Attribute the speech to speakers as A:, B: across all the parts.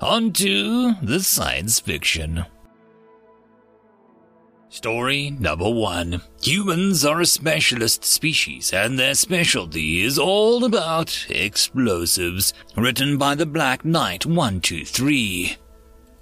A: On to the science fiction. Story number one. Humans are a specialist species, and their specialty is all about explosives. Written by the Black Knight 123.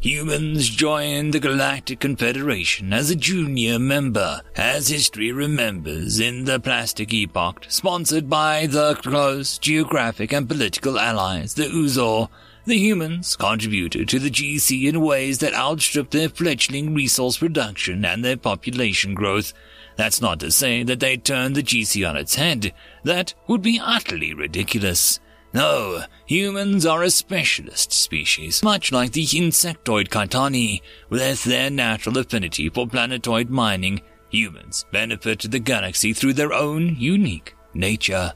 A: Humans joined the Galactic Confederation as a junior member, as history remembers, in the Plastic Epoch, sponsored by the close geographic and political allies, the Uzor, the humans contributed to the GC in ways that outstripped their fledgling resource production and their population growth. That's not to say that they turned the GC on its head. That would be utterly ridiculous. No, humans are a specialist species, much like the insectoid Kaitani, with their natural affinity for planetoid mining. Humans benefit the galaxy through their own unique nature.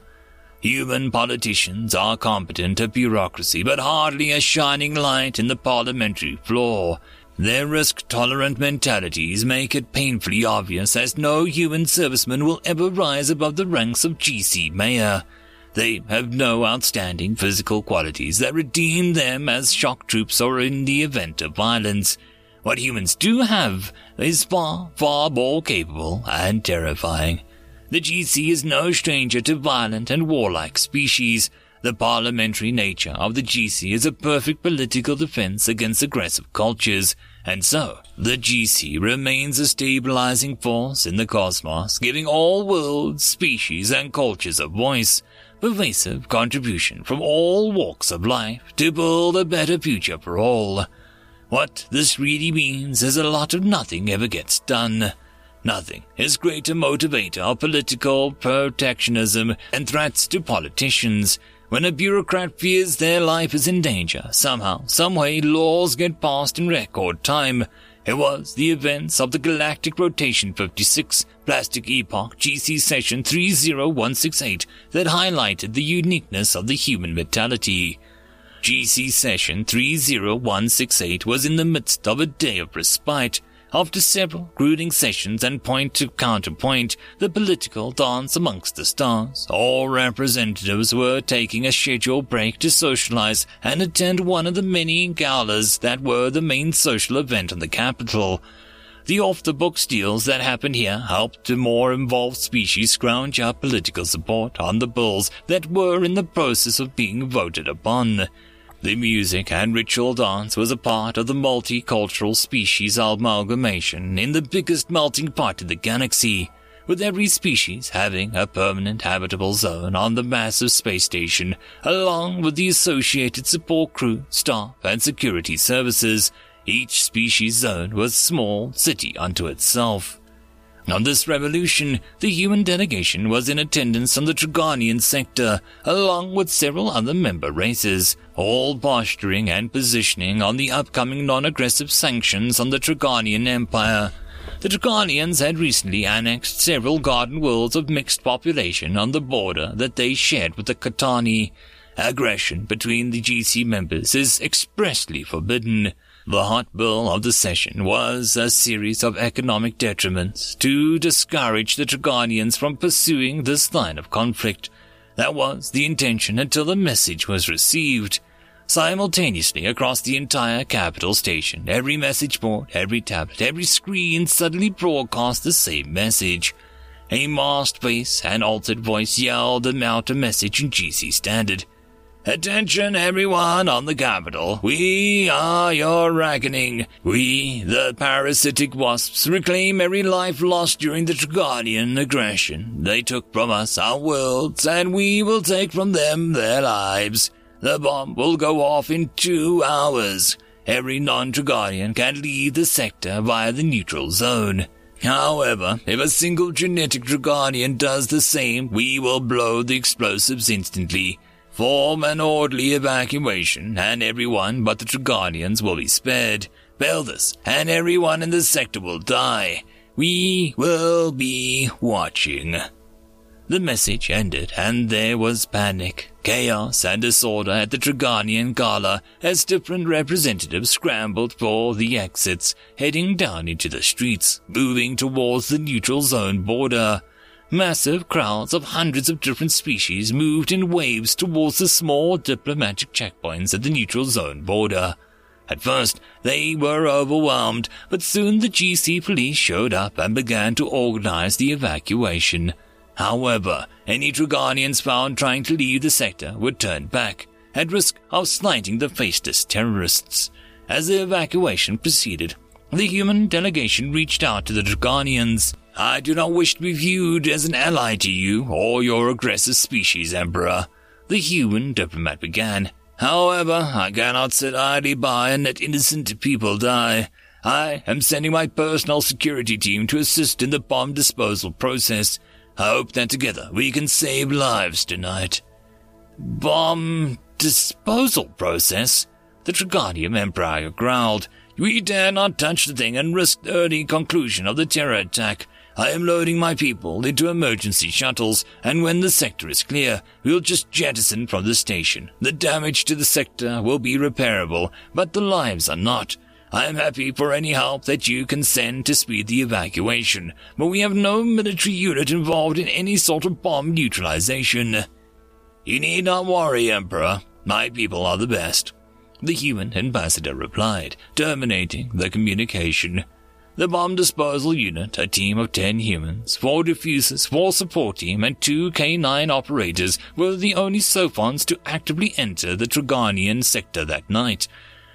A: Human politicians are competent at bureaucracy, but hardly a shining light in the parliamentary floor. Their risk-tolerant mentalities make it painfully obvious that no human serviceman will ever rise above the ranks of GC mayor. They have no outstanding physical qualities that redeem them as shock troops or in the event of violence. What humans do have is far, far more capable and terrifying. The GC is no stranger to violent and warlike species. The parliamentary nature of the GC is a perfect political defense against aggressive cultures, and so the GC remains a stabilizing force in the cosmos, giving all worlds, species, and cultures a voice, pervasive contribution from all walks of life to build a better future for all. What this really means is a lot of nothing ever gets done. Nothing is greater motivator of political protectionism and threats to politicians. When a bureaucrat fears their life is in danger, somehow, someway, laws get passed in record time. It was the events of the Galactic Rotation 56 Plastic Epoch GC Session 30168 that highlighted the uniqueness of the human mentality. GC Session 30168 was in the midst of a day of respite after several grueling sessions and point to counterpoint, the political dance amongst the stars, all representatives were taking a scheduled break to socialize and attend one of the many galas that were the main social event in the capital. The off-the-books deals that happened here helped the more involved species scrounge up political support on the bills that were in the process of being voted upon. The music and ritual dance was a part of the multicultural species amalgamation in the biggest melting pot in the galaxy, with every species having a permanent habitable zone on the massive space station, along with the associated support crew, staff, and security services. Each species zone was a small city unto itself. On this revolution, the human delegation was in attendance on the Trigonian sector, along with several other member races, all posturing and positioning on the upcoming non-aggressive sanctions on the Trigonian Empire. The Trigonians had recently annexed several garden worlds of mixed population on the border that they shared with the Katani. Aggression between the GC members is expressly forbidden. The hot bill of the session was a series of economic detriments to discourage the Trigonians from pursuing this line of conflict. That was the intention until the message was received. Simultaneously across the entire capital station, every message board, every tablet, every screen suddenly broadcast the same message. A masked face and altered voice yelled them out a message in GC Standard. Attention everyone on the capital. We are your reckoning. We, the parasitic wasps, reclaim every life lost during the Trigonian aggression. They took from us our worlds, and we will take from them their lives. The bomb will go off in two hours. Every non-Trigonian can leave the sector via the neutral zone. However, if a single genetic Trigonian does the same, we will blow the explosives instantly. Form an orderly evacuation, and everyone but the Trigonians will be spared. Beldus and everyone in the sector will die. We will be watching. The message ended, and there was panic, chaos, and disorder at the Trigonian Gala as different representatives scrambled for the exits, heading down into the streets, moving towards the neutral zone border. Massive crowds of hundreds of different species moved in waves towards the small diplomatic checkpoints at the neutral zone border. At first, they were overwhelmed, but soon the GC police showed up and began to organize the evacuation. However, any Trigonians found trying to leave the sector were turned back, at risk of slighting the faceless terrorists. As the evacuation proceeded, the human delegation reached out to the Trigonians. I do not wish to be viewed as an ally to you or your aggressive species, Emperor, the human diplomat began. However, I cannot sit idly by and let innocent people die. I am sending my personal security team to assist in the bomb disposal process I hope that together we can save lives tonight. Bomb disposal process? The Trigardium Emperor growled. We dare not touch the thing and risk the early conclusion of the terror attack. I am loading my people into emergency shuttles, and when the sector is clear, we'll just jettison from the station. The damage to the sector will be repairable, but the lives are not. I am happy for any help that you can send to speed the evacuation, but we have no military unit involved in any sort of bomb neutralization. You need not worry, Emperor. My people are the best. The human ambassador replied, terminating the communication. The bomb disposal unit, a team of ten humans, four diffusers, four support team, and two K9 operators were the only Sophonts to actively enter the Trigonian sector that night.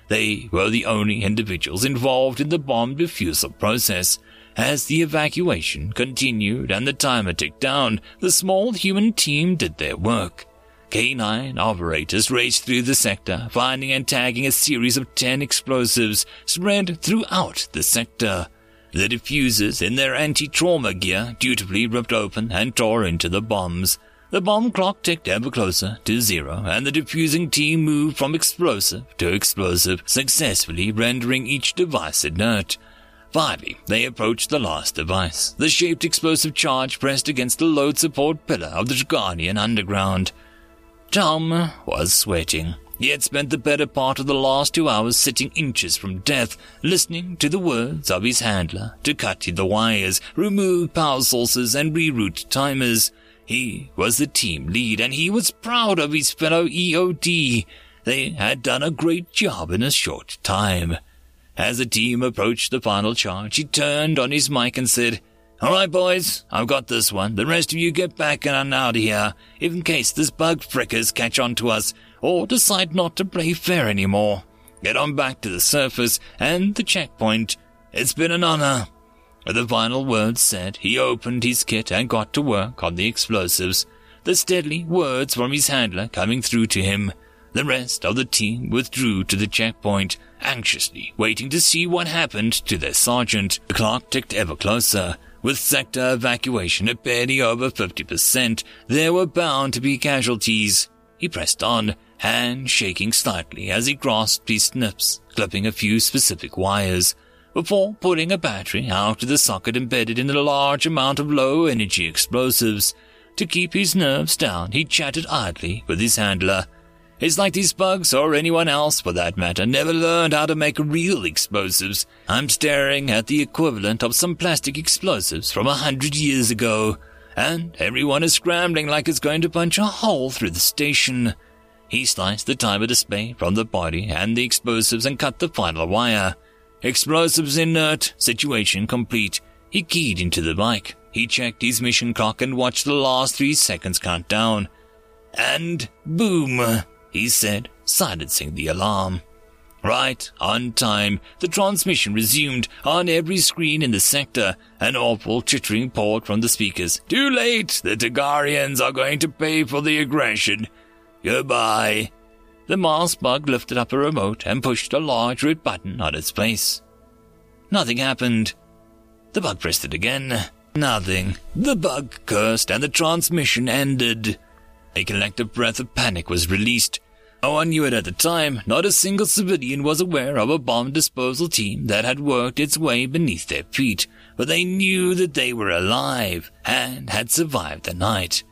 A: They were the only individuals involved in the bomb defusal process. As the evacuation continued and the timer ticked down, the small human team did their work. K9 operators raced through the sector, finding and tagging a series of 10 explosives spread throughout the sector. The diffusers in their anti-trauma gear dutifully ripped open and tore into the bombs. The bomb clock ticked ever closer to zero, and the diffusing team moved from explosive to explosive, successfully rendering each device inert. Finally, they approached the last device, the shaped explosive charge pressed against the load support pillar of the Draganian underground. Tom was sweating. He had spent the better part of the last two hours sitting inches from death, listening to the words of his handler to cut the wires, remove power sources, and reroute timers. He was the team lead and he was proud of his fellow EOD. They had done a great job in a short time. As the team approached the final charge, he turned on his mic and said, All right, boys, I've got this one. The rest of you get back and on out of here, in case this bug frickers catch on to us or decide not to play fair anymore. Get on back to the surface and the checkpoint. It's been an honor. With the final words said, he opened his kit and got to work on the explosives, the steady words from his handler coming through to him. The rest of the team withdrew to the checkpoint, anxiously waiting to see what happened to their sergeant. The clock ticked ever closer. With sector evacuation at barely over 50%, there were bound to be casualties. He pressed on, hand shaking slightly as he grasped his snips, clipping a few specific wires before putting a battery out of the socket embedded in a large amount of low energy explosives. To keep his nerves down, he chatted idly with his handler. It's like these bugs, or anyone else for that matter, never learned how to make real explosives. I'm staring at the equivalent of some plastic explosives from a hundred years ago, and everyone is scrambling like it's going to punch a hole through the station. He sliced the timer display from the body and the explosives and cut the final wire. Explosives inert, situation complete. He keyed into the bike. He checked his mission clock and watched the last three seconds count down. And boom, he said, silencing the alarm. Right, on time, the transmission resumed on every screen in the sector, an awful chittering poured from the speakers. Too late! The Tagarians are going to pay for the aggression. Goodbye. The Mars bug lifted up a remote and pushed a large red button on its face. Nothing happened. The bug pressed it again. Nothing. The bug cursed and the transmission ended. A collective breath of panic was released. No one knew it at the time. Not a single civilian was aware of a bomb disposal team that had worked its way beneath their feet, but they knew that they were alive and had survived the night.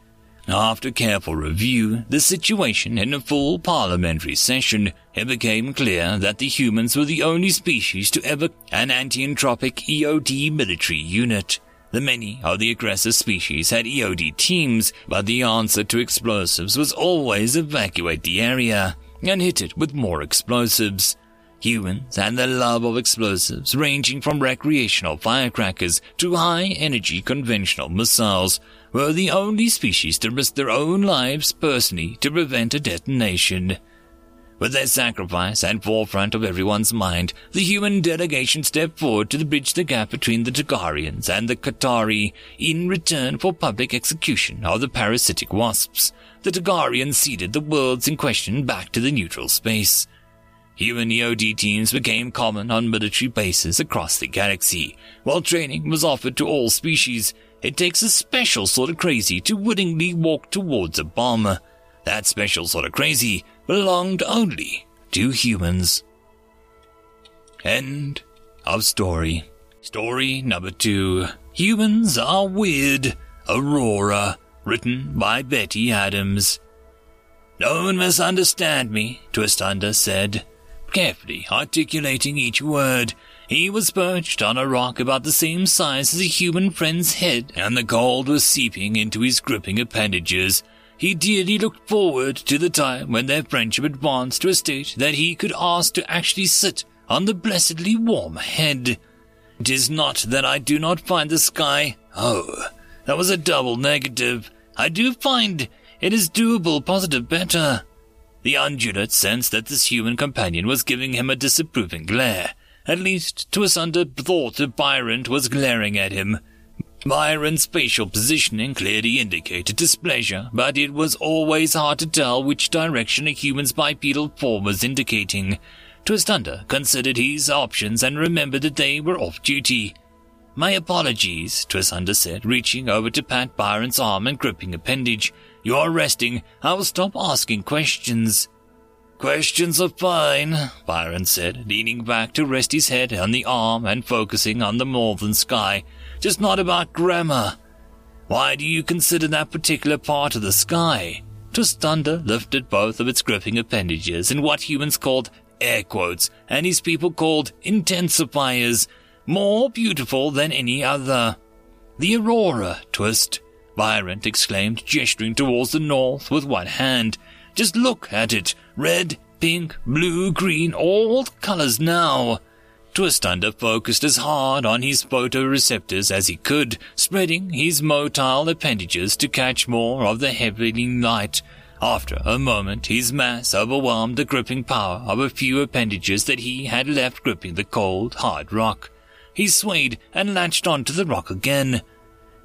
A: After careful review, the situation in a full parliamentary session, it became clear that the humans were the only species to ever an anti-entropic EOD military unit. The many of the aggressive species had EOD teams, but the answer to explosives was always evacuate the area and hit it with more explosives. Humans and their love of explosives, ranging from recreational firecrackers to high energy conventional missiles, were the only species to risk their own lives personally to prevent a detonation. With their sacrifice at forefront of everyone's mind, the human delegation stepped forward to bridge the gap between the Tagarians and the Qatari in return for public execution of the parasitic wasps. The Tagarians ceded the worlds in question back to the neutral space. Human EOD teams became common on military bases across the galaxy, while training was offered to all species. It takes a special sort of crazy to willingly walk towards a bomb. That special sort of crazy belonged only to humans. End of story. Story number two. Humans are weird. Aurora. Written by Betty Adams. Don't misunderstand me, Twistunda said carefully articulating each word. He was perched on a rock about the same size as a human friend's head, and the cold was seeping into his gripping appendages. He dearly looked forward to the time when their friendship advanced to a state that he could ask to actually sit on the blessedly warm head. It is not that I do not find the sky. Oh, that was a double negative. I do find it is doable positive better. The undulate sensed that this human companion was giving him a disapproving glare. At least, Twistunda thought that Byron was glaring at him. Byron's facial positioning clearly indicated displeasure, but it was always hard to tell which direction a human's bipedal form was indicating. Twistunda considered his options and remembered that they were off duty. My apologies, Twistunda said, reaching over to pat Byron's arm and gripping appendage. You're resting. I will stop asking questions. Questions are fine, Byron said, leaning back to rest his head on the arm and focusing on the northern sky. Just not about grammar. Why do you consider that particular part of the sky? Twistunda lifted both of its gripping appendages in what humans called air quotes and his people called intensifiers, more beautiful than any other. The aurora, Twist. Byron exclaimed, gesturing towards the north with one hand. Just look at it. Red, pink, blue, green, all colors now. Twistunda focused as hard on his photoreceptors as he could, spreading his motile appendages to catch more of the heavily light. After a moment, his mass overwhelmed the gripping power of a few appendages that he had left gripping the cold, hard rock. He swayed and latched onto the rock again.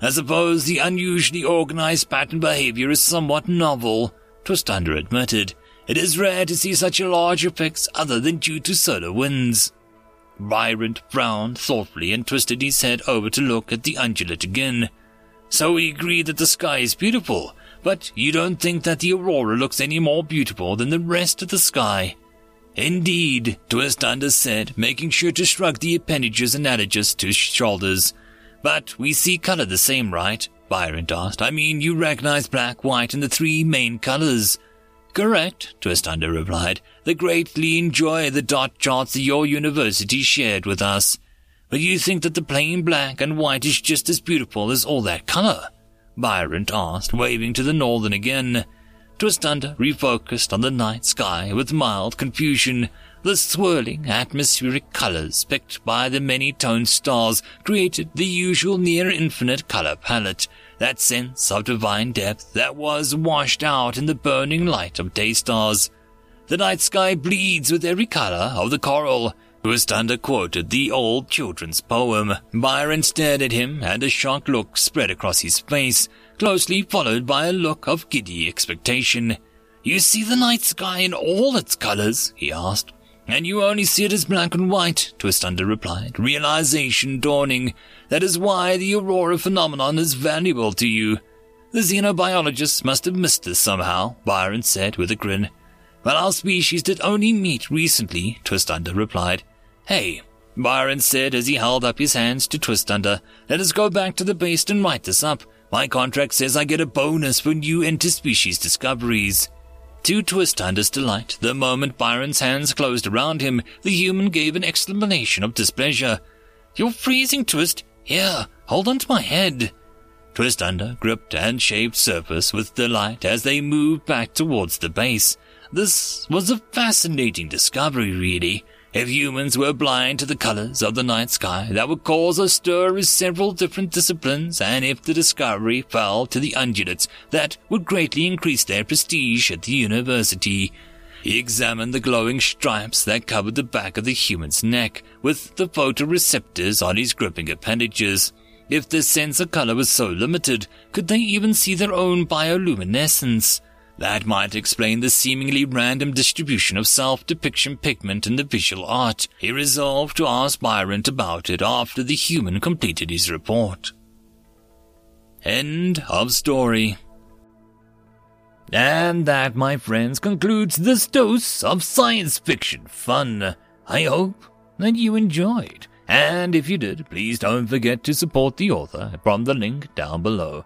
A: I suppose the unusually organized pattern behavior is somewhat novel, Twistunda admitted. It is rare to see such a large effects other than due to solar winds. Byron frowned thoughtfully and twisted his head over to look at the undulate again. So we agree that the sky is beautiful, but you don't think that the aurora looks any more beautiful than the rest of the sky. Indeed, Twistunda said, making sure to shrug the appendages and analogous to his shoulders. But we see color the same, right? Byron asked. I mean, you recognize black, white, and the three main colors. Correct, Twistunda replied. They greatly enjoy the dot charts that your university shared with us. But you think that the plain black and white is just as beautiful as all that color? Byron asked, waving to the northern again. Twistunda refocused on the night sky with mild confusion. The swirling atmospheric colors picked by the many-toned stars created the usual near-infinite color palette, that sense of divine depth that was washed out in the burning light of day stars. The night sky bleeds with every color of the coral. Twistunda quoted the old children's poem. Byron stared at him, and a shocked look spread across his face, closely followed by a look of giddy expectation. You see the night sky in all its colors? he asked. And you only see it as black and white, Twistunda replied, realization dawning. That is why the aurora phenomenon is valuable to you. The xenobiologists must have missed this somehow, Byron said with a grin. Well, our species did only meet recently, Twistunda replied. Hey, Byron said as he held up his hands to Twistunda, let us go back to the base and write this up. My contract says I get a bonus for new interspecies discoveries. To Twistunda's delight, the moment Byron's hands closed around him, the human gave an exclamation of displeasure. You're freezing, Twist. Here, hold on to my head. Twistunda gripped and shaped surface with delight as they moved back towards the base. This was a fascinating discovery, really. If humans were blind to the colors of the night sky, that would cause a stir in several different disciplines, and if the discovery fell to the ungulates, that would greatly increase their prestige at the university. He examined the glowing stripes that covered the back of the human's neck, with the photoreceptors on his gripping appendages. If the sense of color was so limited, could they even see their own bioluminescence? That might explain the seemingly random distribution of self-depiction pigment in the visual art. He resolved to ask Byron about it after the human completed his report. End of story. And that, my friends, concludes this dose of science fiction fun. I hope that you enjoyed. And if you did, please don't forget to support the author from the link down below.